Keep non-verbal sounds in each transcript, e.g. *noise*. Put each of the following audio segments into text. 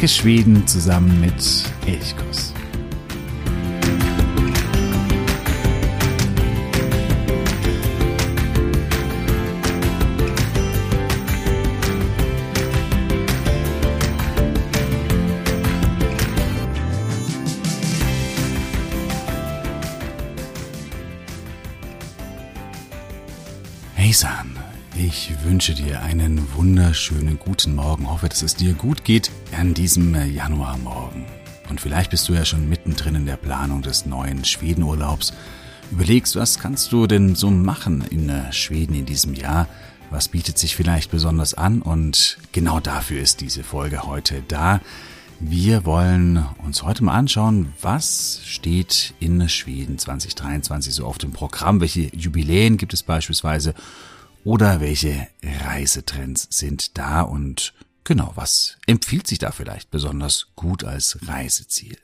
Entdecke Schweden zusammen mit Elchkuss. Wunderschönen guten Morgen. Hoffe, dass es dir gut geht an diesem Januarmorgen. Und vielleicht bist du ja schon mittendrin in der Planung des neuen Schwedenurlaubs. Überlegst, was kannst du denn so machen in Schweden in diesem Jahr? Was bietet sich vielleicht besonders an? Und genau dafür ist diese Folge heute da. Wir wollen uns heute mal anschauen, was steht in Schweden 2023 so auf dem Programm, welche Jubiläen gibt es beispielsweise oder welche Reisetrends sind da und genau, was empfiehlt sich da vielleicht besonders gut als Reiseziel.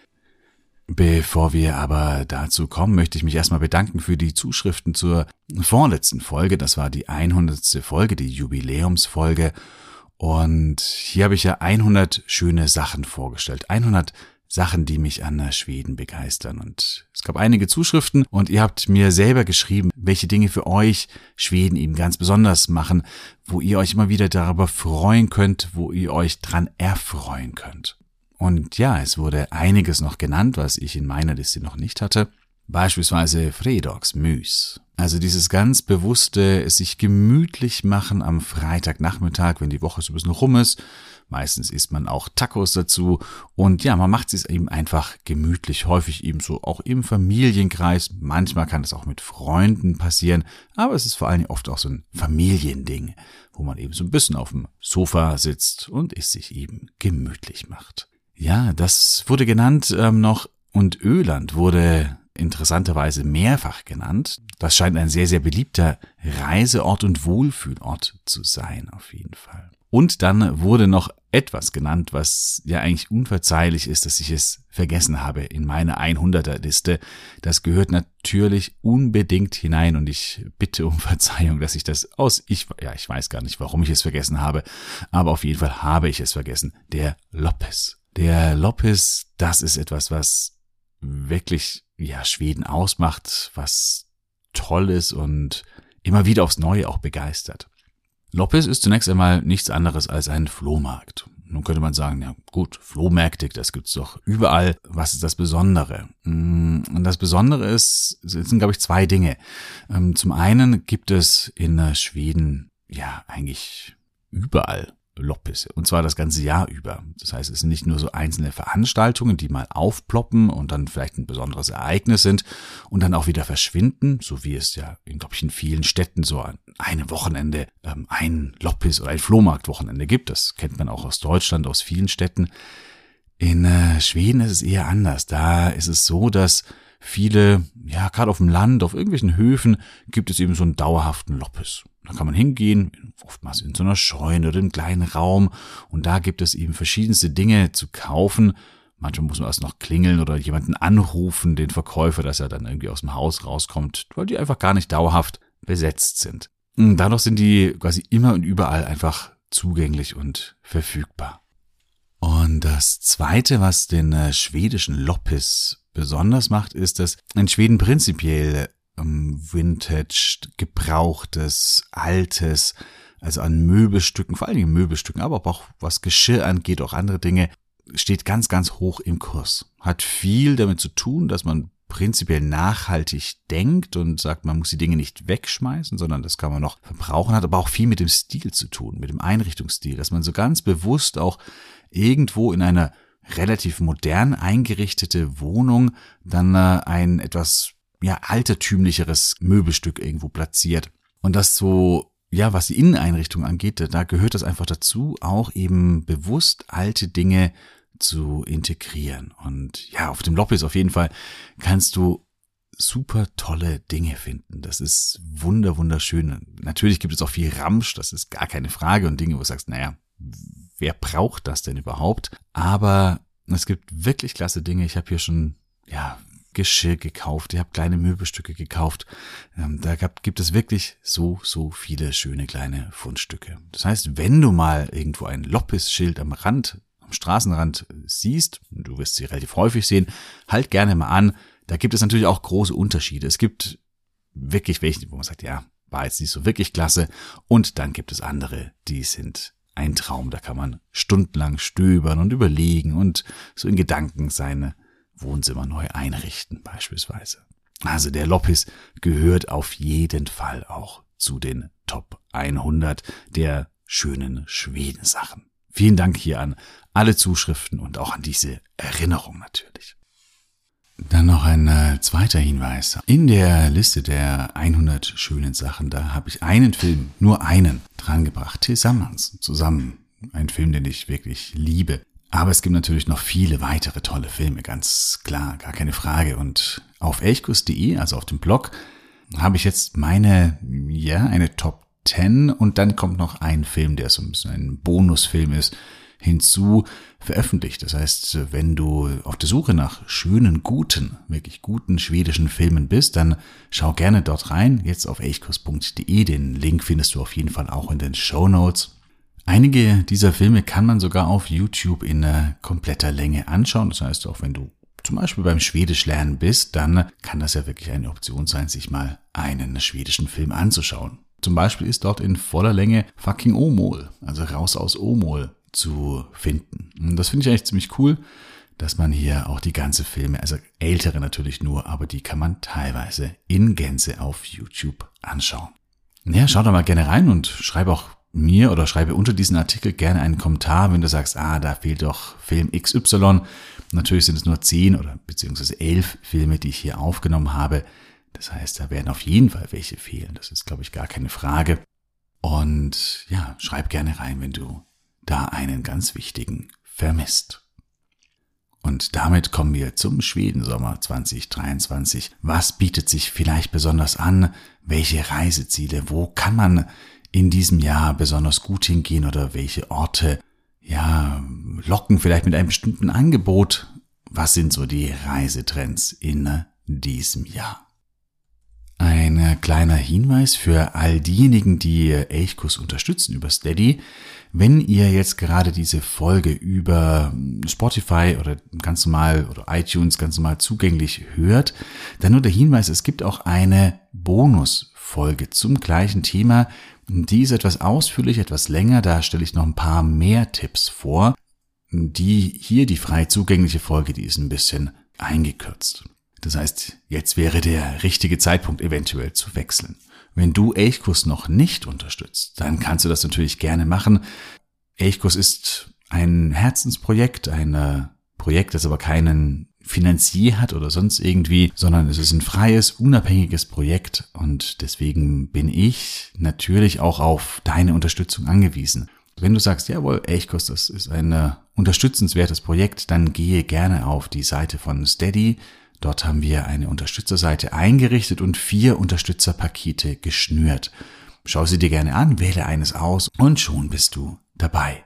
Bevor wir aber dazu kommen, möchte ich mich erstmal bedanken für die Zuschriften zur vorletzten Folge. Das war die 100. Folge, die Jubiläumsfolge. Und hier habe ich ja 100 schöne Sachen vorgestellt. 100 Sachen, die mich an Schweden begeistern. Und es gab einige Zuschriften und ihr habt mir selber geschrieben, welche Dinge für euch Schweden eben ganz besonders machen, wo ihr euch immer wieder darüber freuen könnt, wo ihr euch dran erfreuen könnt. Und ja, es wurde einiges noch genannt, was ich in meiner Liste noch nicht hatte. Beispielsweise Fredogs Müs. Also dieses ganz bewusste sich gemütlich machen am Freitagnachmittag, wenn die Woche so ein bisschen rum ist. Meistens isst man auch Tacos dazu. Und ja, man macht es eben einfach gemütlich, häufig eben so auch im Familienkreis. Manchmal kann es auch mit Freunden passieren, aber es ist vor allem oft auch so ein Familiending, wo man eben so ein bisschen auf dem Sofa sitzt und es sich eben gemütlich macht. Ja, das wurde genannt ähm, noch und Öland wurde interessanterweise mehrfach genannt. Das scheint ein sehr, sehr beliebter Reiseort und Wohlfühlort zu sein, auf jeden Fall. Und dann wurde noch etwas genannt, was ja eigentlich unverzeihlich ist, dass ich es vergessen habe in meine 100er Liste. Das gehört natürlich unbedingt hinein und ich bitte um *laughs* Verzeihung, dass ich das aus, ich, ja, ich weiß gar nicht, warum ich es vergessen habe, aber auf jeden Fall habe ich es vergessen. Der Lopez. Der Lopez, das ist etwas, was wirklich ja, Schweden ausmacht, was toll ist und immer wieder aufs Neue auch begeistert. Lopez ist zunächst einmal nichts anderes als ein Flohmarkt. Nun könnte man sagen, ja gut, Flohmärkte, das gibt's doch überall. Was ist das Besondere? Mm, und das Besondere ist, es sind, glaube ich, zwei Dinge. Ähm, zum einen gibt es in Schweden ja eigentlich überall Loppisse. Und zwar das ganze Jahr über. Das heißt, es sind nicht nur so einzelne Veranstaltungen, die mal aufploppen und dann vielleicht ein besonderes Ereignis sind und dann auch wieder verschwinden, so wie es ja, in, glaube ich, in vielen Städten so an einem Wochenende ähm, ein Loppis oder ein Flohmarktwochenende gibt. Das kennt man auch aus Deutschland, aus vielen Städten. In äh, Schweden ist es eher anders. Da ist es so, dass viele, ja, gerade auf dem Land, auf irgendwelchen Höfen, gibt es eben so einen dauerhaften Loppis. Da kann man hingehen, oftmals in so einer Scheune oder einem kleinen Raum, und da gibt es eben verschiedenste Dinge zu kaufen. Manchmal muss man erst noch klingeln oder jemanden anrufen, den Verkäufer, dass er dann irgendwie aus dem Haus rauskommt, weil die einfach gar nicht dauerhaft besetzt sind. Und dadurch sind die quasi immer und überall einfach zugänglich und verfügbar. Und das zweite, was den äh, schwedischen Loppis besonders macht, ist, dass in Schweden prinzipiell ähm, Vintage, gebrauchtes, altes, also an Möbelstücken, vor allen Dingen Möbelstücken, aber auch was Geschirr angeht, auch andere Dinge, steht ganz, ganz hoch im Kurs. Hat viel damit zu tun, dass man prinzipiell nachhaltig denkt und sagt, man muss die Dinge nicht wegschmeißen, sondern das kann man noch verbrauchen, hat aber auch viel mit dem Stil zu tun, mit dem Einrichtungsstil, dass man so ganz bewusst auch irgendwo in einer relativ modern eingerichtete Wohnung dann äh, ein etwas ja altertümlicheres Möbelstück irgendwo platziert. Und das so, ja, was die Inneneinrichtung angeht, da gehört das einfach dazu, auch eben bewusst alte Dinge zu integrieren. Und ja, auf dem Loppis auf jeden Fall kannst du super tolle Dinge finden. Das ist wunder, wunderschön. Natürlich gibt es auch viel Ramsch, das ist gar keine Frage und Dinge, wo du sagst, naja, wer braucht das denn überhaupt? Aber es gibt wirklich klasse Dinge. Ich habe hier schon, ja, Geschirr gekauft, ich habe kleine Möbelstücke gekauft. Ähm, da gibt es wirklich so, so viele schöne kleine Fundstücke. Das heißt, wenn du mal irgendwo ein Loppis-Schild am Rand am Straßenrand siehst, du wirst sie relativ häufig sehen, halt gerne mal an. Da gibt es natürlich auch große Unterschiede. Es gibt wirklich welche, wo man sagt, ja, war jetzt nicht so wirklich klasse. Und dann gibt es andere, die sind ein Traum. Da kann man stundenlang stöbern und überlegen und so in Gedanken seine Wohnzimmer neu einrichten, beispielsweise. Also der Loppis gehört auf jeden Fall auch zu den Top 100 der schönen Schwedensachen. Vielen Dank hier an alle Zuschriften und auch an diese Erinnerung natürlich. Dann noch ein äh, zweiter Hinweis. In der Liste der 100 schönen Sachen, da habe ich einen Film, nur einen, drangebracht. Tilsammans, zusammen. Ein Film, den ich wirklich liebe. Aber es gibt natürlich noch viele weitere tolle Filme, ganz klar, gar keine Frage. Und auf elchkus.de, also auf dem Blog, habe ich jetzt meine, ja, eine Top 10 und dann kommt noch ein Film, der so ein bisschen ein Bonusfilm ist, hinzu veröffentlicht. Das heißt, wenn du auf der Suche nach schönen, guten, wirklich guten schwedischen Filmen bist, dann schau gerne dort rein, jetzt auf elchkurs.de. Den Link findest du auf jeden Fall auch in den Show Notes. Einige dieser Filme kann man sogar auf YouTube in kompletter Länge anschauen. Das heißt, auch wenn du zum Beispiel beim Schwedisch lernen bist, dann kann das ja wirklich eine Option sein, sich mal einen schwedischen Film anzuschauen. Zum Beispiel ist dort in voller Länge fucking Omol, also raus aus Omol zu finden. Und das finde ich eigentlich ziemlich cool, dass man hier auch die ganze Filme, also ältere natürlich nur, aber die kann man teilweise in Gänze auf YouTube anschauen. Ja, schau da mal gerne rein und schreib auch mir oder schreibe unter diesen Artikel gerne einen Kommentar, wenn du sagst, ah, da fehlt doch Film XY. Natürlich sind es nur zehn oder beziehungsweise elf Filme, die ich hier aufgenommen habe. Das heißt, da werden auf jeden Fall welche fehlen. Das ist, glaube ich, gar keine Frage. Und ja, schreib gerne rein, wenn du da einen ganz wichtigen vermisst. Und damit kommen wir zum Schwedensommer 2023. Was bietet sich vielleicht besonders an? Welche Reiseziele? Wo kann man in diesem Jahr besonders gut hingehen oder welche Orte, ja, locken vielleicht mit einem bestimmten Angebot? Was sind so die Reisetrends in diesem Jahr? Ein kleiner Hinweis für all diejenigen, die Elchkurs unterstützen über Steady. Wenn ihr jetzt gerade diese Folge über Spotify oder ganz normal oder iTunes ganz normal zugänglich hört, dann nur der Hinweis, es gibt auch eine Bonusfolge zum gleichen Thema. Die ist etwas ausführlich, etwas länger. Da stelle ich noch ein paar mehr Tipps vor. Die hier, die frei zugängliche Folge, die ist ein bisschen eingekürzt. Das heißt, jetzt wäre der richtige Zeitpunkt eventuell zu wechseln. Wenn du Elchkurs noch nicht unterstützt, dann kannst du das natürlich gerne machen. Elchkurs ist ein Herzensprojekt, ein äh, Projekt, das aber keinen Finanzier hat oder sonst irgendwie, sondern es ist ein freies, unabhängiges Projekt und deswegen bin ich natürlich auch auf deine Unterstützung angewiesen. Wenn du sagst, jawohl, Elchkurs, das ist ein äh, unterstützenswertes Projekt, dann gehe gerne auf die Seite von Steady Dort haben wir eine Unterstützerseite eingerichtet und vier Unterstützerpakete geschnürt. Schau sie dir gerne an, wähle eines aus und schon bist du dabei.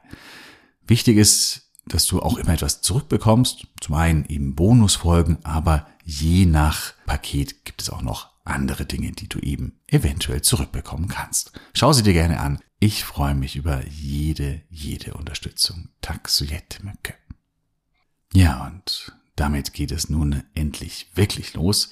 Wichtig ist, dass du auch immer etwas zurückbekommst. Zum einen eben Bonusfolgen, aber je nach Paket gibt es auch noch andere Dinge, die du eben eventuell zurückbekommen kannst. Schau sie dir gerne an. Ich freue mich über jede, jede Unterstützung. Tack så jättemycket. Ja, und damit geht es nun endlich wirklich los.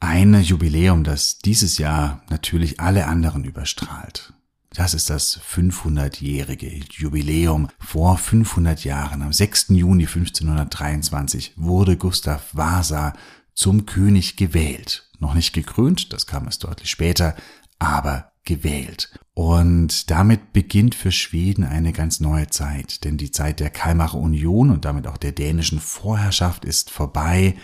Ein Jubiläum, das dieses Jahr natürlich alle anderen überstrahlt. Das ist das 500-jährige Jubiläum. Vor 500 Jahren, am 6. Juni 1523, wurde Gustav Vasa zum König gewählt. Noch nicht gekrönt, das kam erst deutlich später, aber gewählt. Und damit beginnt für Schweden eine ganz neue Zeit, denn die Zeit der Kalmarer Union und damit auch der dänischen Vorherrschaft ist vorbei.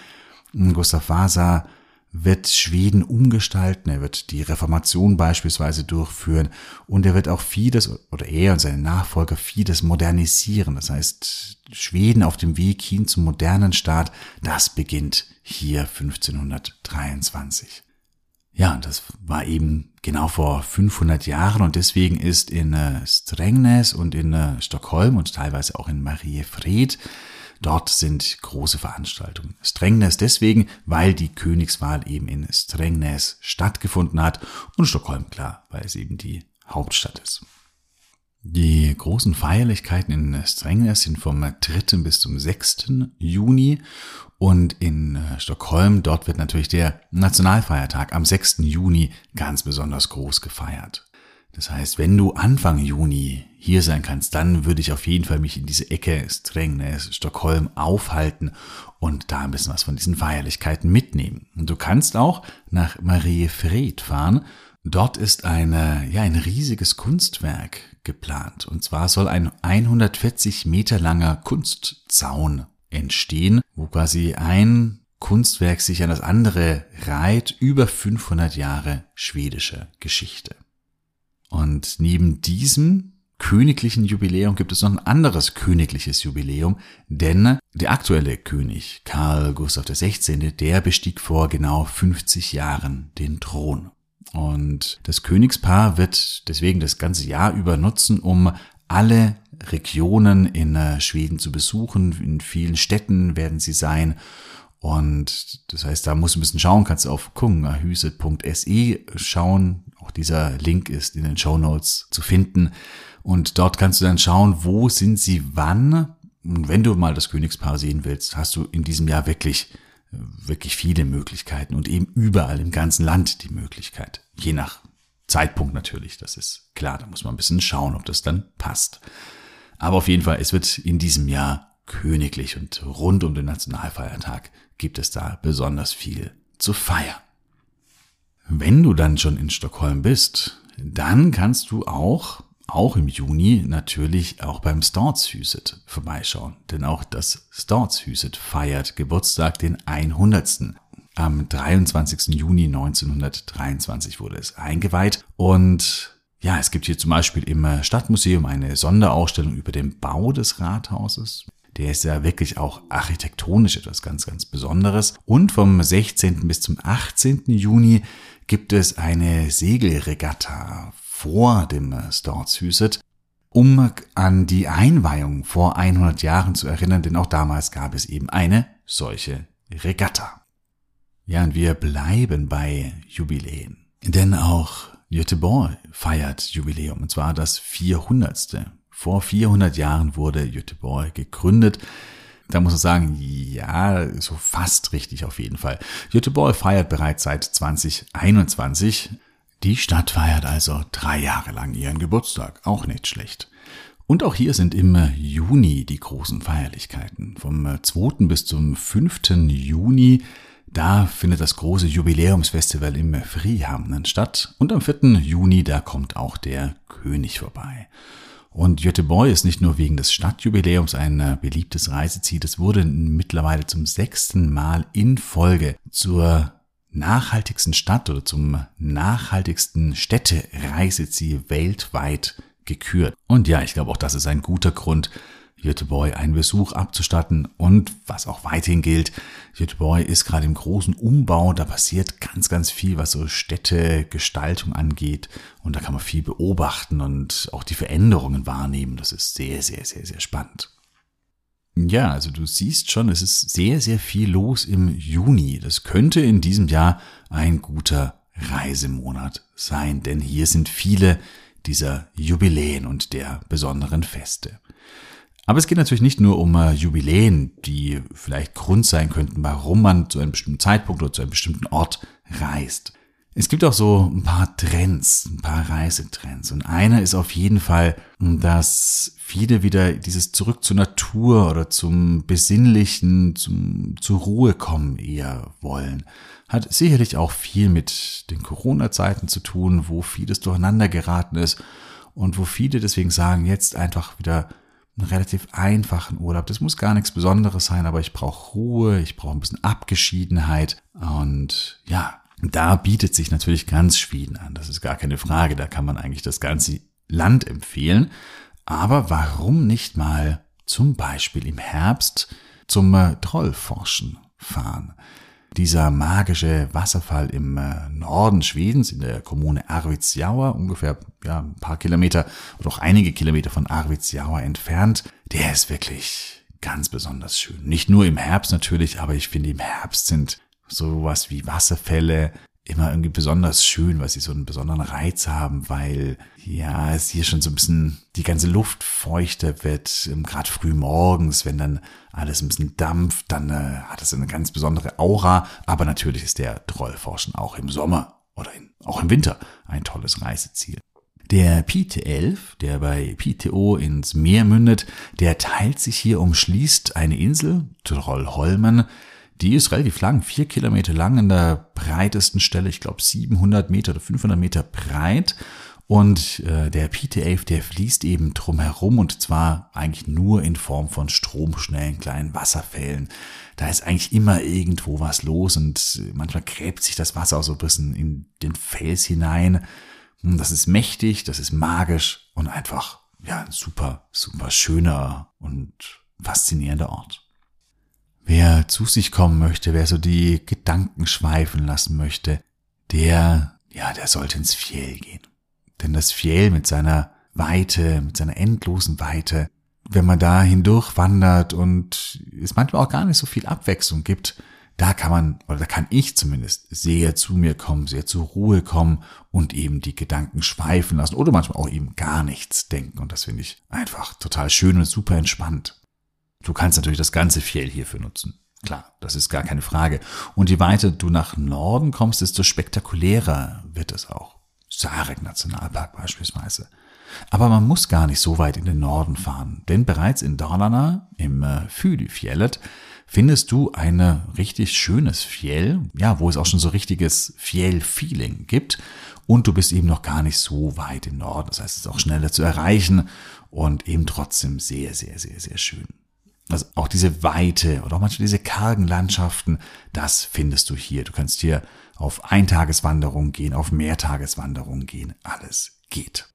Gustav Vasa wird Schweden umgestalten, er wird die Reformation beispielsweise durchführen und er wird auch vieles, oder er und seine Nachfolger vieles modernisieren. Das heißt, Schweden auf dem Weg hin zum modernen Staat, das beginnt hier 1523. Ja, das war eben genau vor 500 Jahren und deswegen ist in äh, Strängnäs und in äh, Stockholm und teilweise auch in Mariefred Dort sind große Veranstaltungen. Strängnäs deswegen, weil die Königswahl eben in Strängnäs stattgefunden hat und Stockholm klar, weil es eben die Hauptstadt ist. Die großen Feierlichkeiten in Strängnäs sind vom 3. bis zum 6. Juni und in äh, Stockholm, dort wird natürlich der Nationalfeiertag am 6. Juni ganz besonders groß gefeiert. Das heißt, wenn du Anfang Juni hier sein kannst, dann würde ich auf jeden Fall mich in diese Ecke Strängnäs, Stockholm aufhalten und da ein bisschen was von diesen Feierlichkeiten mitnehmen. Und du kannst auch nach Mariefred fahren. Dort ist eine, ja, ein riesiges Kunstwerk geplant. Und zwar soll ein 140 Meter langer Kunstzaun entstehen, wo quasi ein Kunstwerk sich an das andere reiht über 500 Jahre schwedische Geschichte. Und neben diesem königlichen Jubiläum gibt es noch ein anderes königliches Jubiläum, denn der aktuelle König Karl Gustav XVI., der bestieg vor genau 50 Jahren den Thron. Und das Königspaar wird deswegen das ganze Jahr über nutzen, um alle Regionen in äh, Schweden zu besuchen. In vielen Städten werden sie sein. Und das heißt, da musst du ein bisschen schauen, kannst du auf kungahyset.se schauen. Auch dieser Link ist in den Show Notes zu finden. Und dort kannst du dann schauen, wo sind sie wann. Und wenn du mal das Königspaar sehen willst, hast du in diesem Jahr wirklich, wirklich viele Möglichkeiten und eben überall im ganzen Land die Möglichkeit. Je nach Zeitpunkt natürlich, das ist klar. Da muss man ein bisschen schauen, ob das dann passt. Aber auf jeden Fall, es wird in diesem Jahr königlich und rund um den Nationalfeiertag gibt es da besonders viel zu feiern. Wenn du dann schon in Stockholm bist, dann kannst du auch auch im Juni natürlich auch beim Stortshuset vorbeischauen. Denn auch das Stortshuset feiert Geburtstag den 100. Am 23. Juni 1923 wurde es eingeweiht und ja, es gibt hier zum Beispiel im Stadtmuseum eine Sonderausstellung über den Bau des Rathauses. Der ist ja wirklich auch architektonisch etwas ganz, ganz Besonderes. Und vom 16. bis zum 18. Juni gibt es eine Segelregatta vor dem Stortshuset, um an die Einweihung vor 100 Jahren zu erinnern, denn auch damals gab es eben eine solche Regatta. Ja, und wir bleiben bei Jubiläen. Denn auch Göteborg feiert Jubiläum, und zwar das 400. Vor 400 Jahren wurde Göteborg gegründet. Da muss man sagen, ja, so fast richtig auf jeden Fall. Göteborg feiert bereits seit 2021. Die Stadt feiert also drei Jahre lang ihren Geburtstag. Auch nicht schlecht. Und auch hier sind im Juni die großen Feierlichkeiten. Vom 2. bis zum 5. Juni, da findet das große Jubiläumsfestival im Frihamnen statt. Und am 4. Juni, da kommt auch der König vorbei. Und Göteborg ist nicht nur wegen des Stadtjubiläums ein beliebtes Reiseziel, es wurde mittlerweile zum sechsten Mal in Folge zur nachhaltigsten Stadt oder zum nachhaltigsten Städtereiseziel weltweit gekürt. Und ja, ich glaube auch das ist ein guter Grund, Göteborg einen Besuch abzustatten. Und was auch weiterhin gilt, Göteborg ist gerade im großen Umbau. Da passiert ganz, ganz viel, was so Städtegestaltung angeht. Und da kann man viel beobachten und auch die Veränderungen wahrnehmen. Das ist sehr, sehr, sehr, sehr spannend. Ja, also du siehst schon, es ist sehr, sehr viel los im Juni. Das könnte in diesem Jahr ein guter Reisemonat sein, denn hier sind viele dieser Jubiläen und der besonderen Feste. Aber es geht natürlich nicht nur um äh, Jubiläen, die vielleicht Grund sein könnten, warum man zu einem bestimmten Zeitpunkt oder zu einem bestimmten Ort reist. Es gibt auch so ein paar Trends, ein paar Reisetrends. Und einer ist auf jeden Fall, dass viele wieder dieses zurück zur Natur oder zum Besinnlichen, zum, zur Ruhe kommen eher wollen. Hat sicherlich auch viel mit den Corona-Zeiten zu tun, wo vieles durcheinander geraten ist und wo viele deswegen sagen, jetzt einfach wieder einen relativ einfachen Urlaub. Das muss gar nichts Besonderes sein, aber ich brauche Ruhe, ich brauche ein bisschen Abgeschiedenheit und ja, da bietet sich natürlich ganz Schweden an. Das ist gar keine Frage. Da kann man eigentlich das ganze Land empfehlen. Aber warum nicht mal zum Beispiel im Herbst zum äh, Trollforschen fahren? Dieser magische Wasserfall im äh, Norden Schwedens, in der Kommune Arvidsjaur, ungefähr ja, ein paar Kilometer oder auch einige Kilometer von Arvidsjaur entfernt, der ist wirklich ganz besonders schön. Nicht nur im Herbst natürlich, aber ich finde im Herbst sind sowas wie Wasserfälle immer irgendwie besonders schön, weil sie so einen besonderen Reiz haben, weil ja es hier schon so ein bisschen die ganze Luft feuchter wird, ähm, gerade früh morgens, wenn dann alles ein bisschen dampft, dann äh, hat es eine ganz besondere Aura. Aber natürlich ist der Trollforschen auch im Sommer oder in, auch im Winter ein tolles Reiseziel. Der Pite 11, der bei PTO ins Meer mündet, der teilt sich hier, umschließt eine Insel, Trollholmen, die ist relativ lang, vier Kilometer lang an der breitesten Stelle, ich glaube 700 Meter oder 500 Meter breit. Und äh, der PT11, der fließt eben drumherum und zwar eigentlich nur in Form von stromschnellen kleinen Wasserfällen. Da ist eigentlich immer irgendwo was los und manchmal gräbt sich das Wasser auch so ein bisschen in den Fels hinein. Hm, das ist mächtig, das ist magisch und einfach, ja, ein super, super schöner und faszinierender Ort. Wer zu sich kommen möchte, wer so die Gedanken schweifen lassen möchte, der, ja, der sollte ins Fjell gehen. Denn das Fjell mit seiner Weite, mit seiner endlosen Weite, wenn man da hindurch wandert und es manchmal auch gar nicht so viel Abwechslung gibt, da kann man, oder da kann ich zumindest sehr zu mir kommen, sehr zur Ruhe kommen und eben die Gedanken schweifen lassen oder manchmal auch eben gar nichts denken. Und das finde ich einfach total schön und super entspannt. Du kannst natürlich das ganze Fjell hierfür nutzen. Klar, das ist gar keine Frage. Und je weiter du nach Norden kommst, desto spektakulärer wird es auch. Sarek Nationalpark beispielsweise. Aber man muss gar nicht so weit in den Norden fahren, denn bereits in Dalarna, im äh, Fylifjellet, findest du ein richtig schönes Fjell, ja, wo es auch schon so richtiges Fjell-Feeling gibt. Und du bist eben noch gar nicht so weit im Norden. Das heißt, es ist auch schneller zu erreichen und eben trotzdem sehr, sehr, sehr, sehr schön. Also auch diese Weite oder auch manchmal diese kargen Landschaften, das findest du hier. Du kannst hier auf Eintageswanderung gehen, auf Mehrtageswanderung gehen. Alles geht.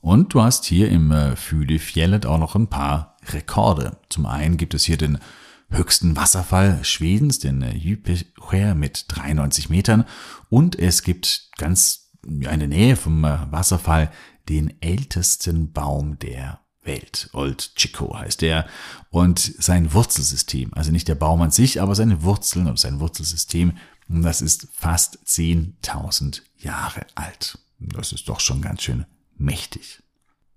Und du hast hier im äh, Fylefjellet auch noch ein paar Rekorde. Zum einen gibt es hier den höchsten Wasserfall Schwedens, den äh, Jypeskär mit 93 Metern. Und es gibt ganz in der Nähe vom äh, Wasserfall den ältesten Baum der Welt. Old Chico heißt er. Und sein Wurzelsystem, also nicht der Baum an sich, aber seine Wurzeln und sein Wurzelsystem, das ist fast 10.000 Jahre alt. Das ist doch schon ganz schön mächtig.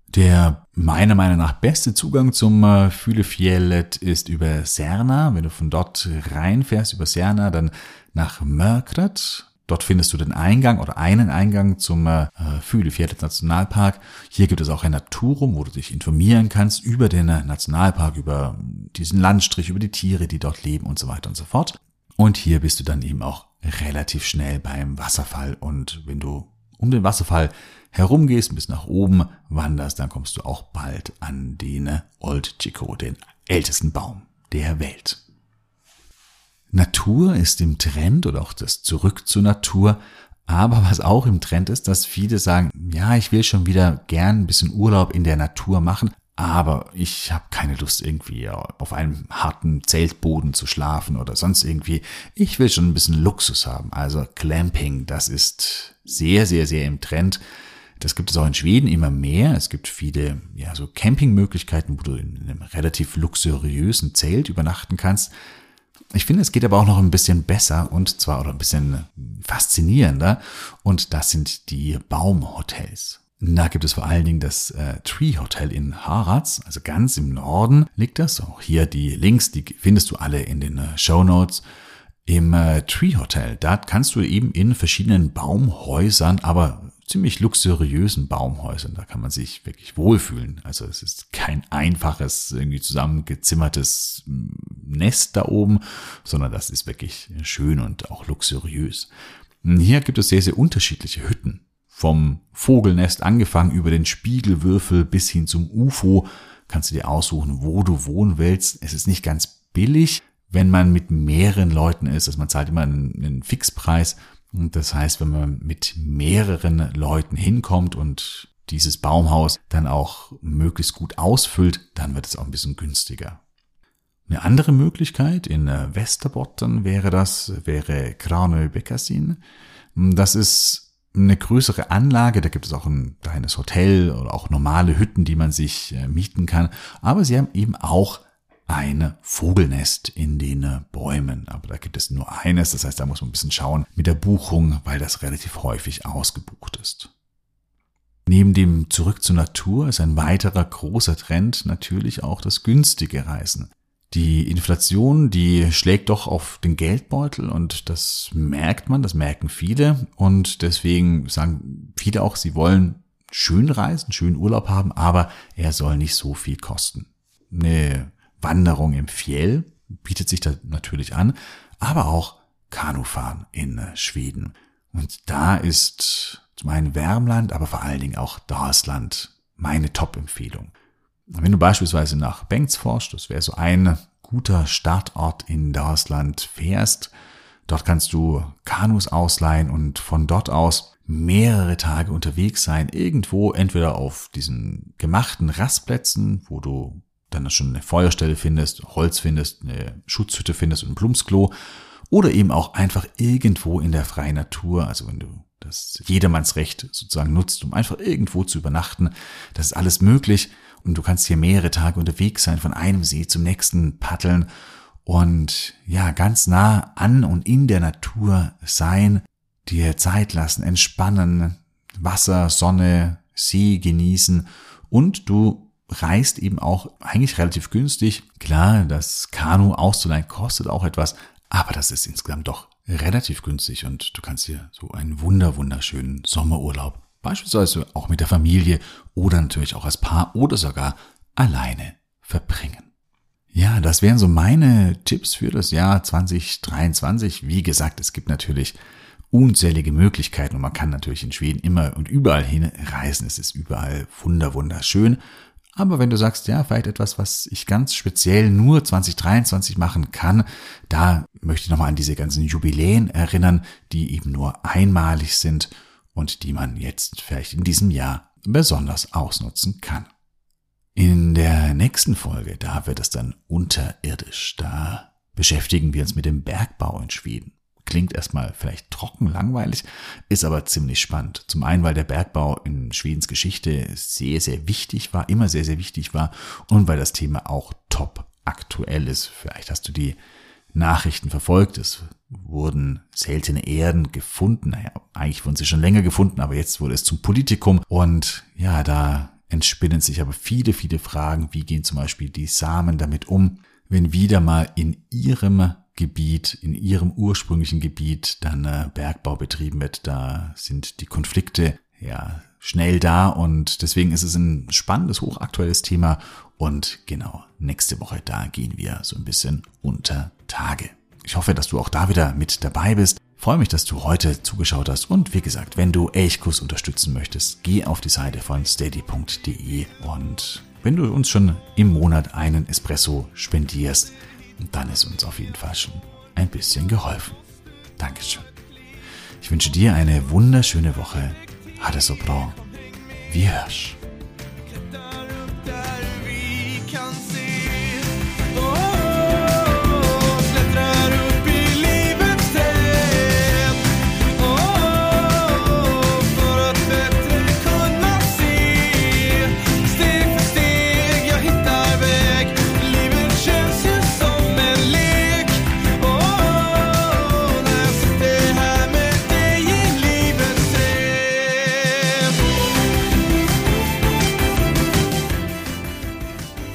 Der meiner Meinung nach beste Zugang zum äh, Fülefjellet ist über Serna. Wenn du von dort reinfährst über Serna, dann nach Mörkrat Dort findest du den Eingang oder einen Eingang zum äh, Fühlefjärdet Nationalpark. Hier gibt es auch ein Naturum, wo du dich informieren kannst über den äh, Nationalpark, über diesen Landstrich, über die Tiere, die dort leben und so weiter und so fort. Und hier bist du dann eben auch relativ schnell beim Wasserfall. Und wenn du um den Wasserfall herumgehst, bis nach oben wanderst, dann kommst du auch bald an den Old Chico, den ältesten Baum der Welt. Natur ist im Trend oder auch das Zurück zur Natur. Aber was auch im Trend ist, dass viele sagen, ja, ich will schon wieder gern ein bisschen Urlaub in der Natur machen, aber ich habe keine Lust irgendwie auf einem harten Zeltboden zu schlafen oder sonst irgendwie. Ich will schon ein bisschen Luxus haben. Also Clamping, das ist sehr, sehr, sehr im Trend. Das gibt es auch in Schweden immer mehr. Es gibt viele, ja, so Campingmöglichkeiten, wo du in einem relativ luxuriösen Zelt übernachten kannst. Ich finde, es geht aber auch noch ein bisschen besser und zwar oder ein bisschen faszinierender und das sind die Baumhotels. Da gibt es vor allen Dingen das äh, Tree Hotel in Harats, also ganz im Norden liegt das. Auch hier die Links, die findest du alle in den äh, Show Notes. Im äh, Tree Hotel, da kannst du eben in verschiedenen Baumhäusern, aber ziemlich luxuriösen Baumhäusern. Da kann man sich wirklich wohlfühlen. Also es ist kein einfaches, irgendwie zusammengezimmertes hm, Nest da oben, sondern das ist wirklich schön und auch luxuriös. Hier gibt es sehr, sehr unterschiedliche Hütten. Vom Vogelnest angefangen über den Spiegelwürfel bis hin zum UFO kannst du dir aussuchen, wo du wohnen willst. Es ist nicht ganz billig, wenn man mit mehreren Leuten ist. Also man zahlt immer einen, einen Fixpreis. Und das heißt, wenn man mit mehreren Leuten hinkommt und dieses Baumhaus dann auch möglichst gut ausfüllt, dann wird es auch ein bisschen günstiger. Eine andere Möglichkeit in Westerbotten wäre das, wäre Kranö Bekassin. Das ist eine größere Anlage, da gibt es auch ein kleines Hotel oder auch normale Hütten, die man sich äh, mieten kann. Aber sie haben eben auch ein Vogelnest in den Bäumen. Aber da gibt es nur eines, das heißt, da muss man ein bisschen schauen mit der Buchung, weil das relativ häufig ausgebucht ist. Neben dem Zurück zur Natur ist ein weiterer großer Trend natürlich auch das günstige Reisen. Die Inflation, die schlägt doch auf den Geldbeutel und das merkt man, das merken viele und deswegen sagen viele auch, sie wollen schön reisen, schön Urlaub haben, aber er soll nicht so viel kosten. Eine Wanderung im Fjell bietet sich da natürlich an, aber auch Kanufahren in Schweden. Und da ist zum einen Wärmland, aber vor allen Dingen auch Dalsland meine Top-Empfehlung. Wenn du beispielsweise nach Bengtsfors, das wäre so ein guter Startort in Dalsland, fährst, dort kannst du Kanus ausleihen und von dort aus mehrere Tage unterwegs sein, irgendwo entweder auf diesen gemachten Rastplätzen, wo du dann schon eine Feuerstelle findest, Holz findest, eine Schutzhütte findest und ein Plumpsklo, oder eben auch einfach irgendwo in der freien Natur, also wenn du das Jedermannsrecht sozusagen nutzt, um einfach irgendwo zu übernachten. Das ist alles möglich und du kannst hier mehrere Tage unterwegs sein, von einem See zum nächsten paddeln und ja, ganz nah an und in der Natur sein, dir Zeit lassen, entspannen, Wasser, Sonne, See genießen und du reist eben auch eigentlich relativ günstig. Klar, das Kanu auszuleihen kostet auch etwas, aber das ist insgesamt doch relativ günstig und du kannst hier so einen wunder wunderschönen Sommerurlaub, beispielsweise auch mit der Familie oder natürlich auch als Paar oder sogar alleine verbringen. Ja, das wären so meine Tipps für das Jahr 2023. Wie gesagt, es gibt natürlich unzählige Möglichkeiten und man kann natürlich in Schweden immer und überall hin reisen. Es ist überall wunder wunderschön. Aber wenn du sagst, ja, vielleicht etwas, was ich ganz speziell nur 2023 machen kann, da möchte ich nochmal an diese ganzen Jubiläen erinnern, die eben nur einmalig sind und die man jetzt vielleicht in diesem Jahr besonders ausnutzen kann. In der nächsten Folge, da wird es dann unterirdisch. Da beschäftigen wir uns mit dem Bergbau in Schweden. Klingt erstmal vielleicht trocken, langweilig, ist aber ziemlich spannend. Zum einen, weil der Bergbau in Schwedens Geschichte sehr, sehr wichtig war, immer sehr, sehr wichtig war und weil das Thema auch top aktuell ist. Vielleicht hast du die Nachrichten verfolgt. Es wurden seltene Erden gefunden. Naja, eigentlich wurden sie schon länger gefunden, aber jetzt wurde es zum Politikum. Und ja, da entspinnen sich aber viele, viele Fragen. Wie gehen zum Beispiel die Samen damit um, wenn wieder mal in ihrem Gebiet, in ihrem ursprünglichen Gebiet dann äh, Bergbau betrieben wird. Da sind die Konflikte ja schnell da und deswegen ist es ein spannendes, hochaktuelles Thema. Und genau, nächste Woche, da gehen wir so ein bisschen unter Tage. Ich hoffe, dass du auch da wieder mit dabei bist. Freue mich, dass du heute zugeschaut hast. Und wie gesagt, wenn du Elchkurs unterstützen möchtest, geh auf die Seite von steady.de und wenn du uns schon im Monat einen Espresso spendierst, und dann ist uns auf jeden Fall schon ein bisschen geholfen. Dankeschön. Ich wünsche dir eine wunderschöne Woche. Hatte so bra. Wie hörst.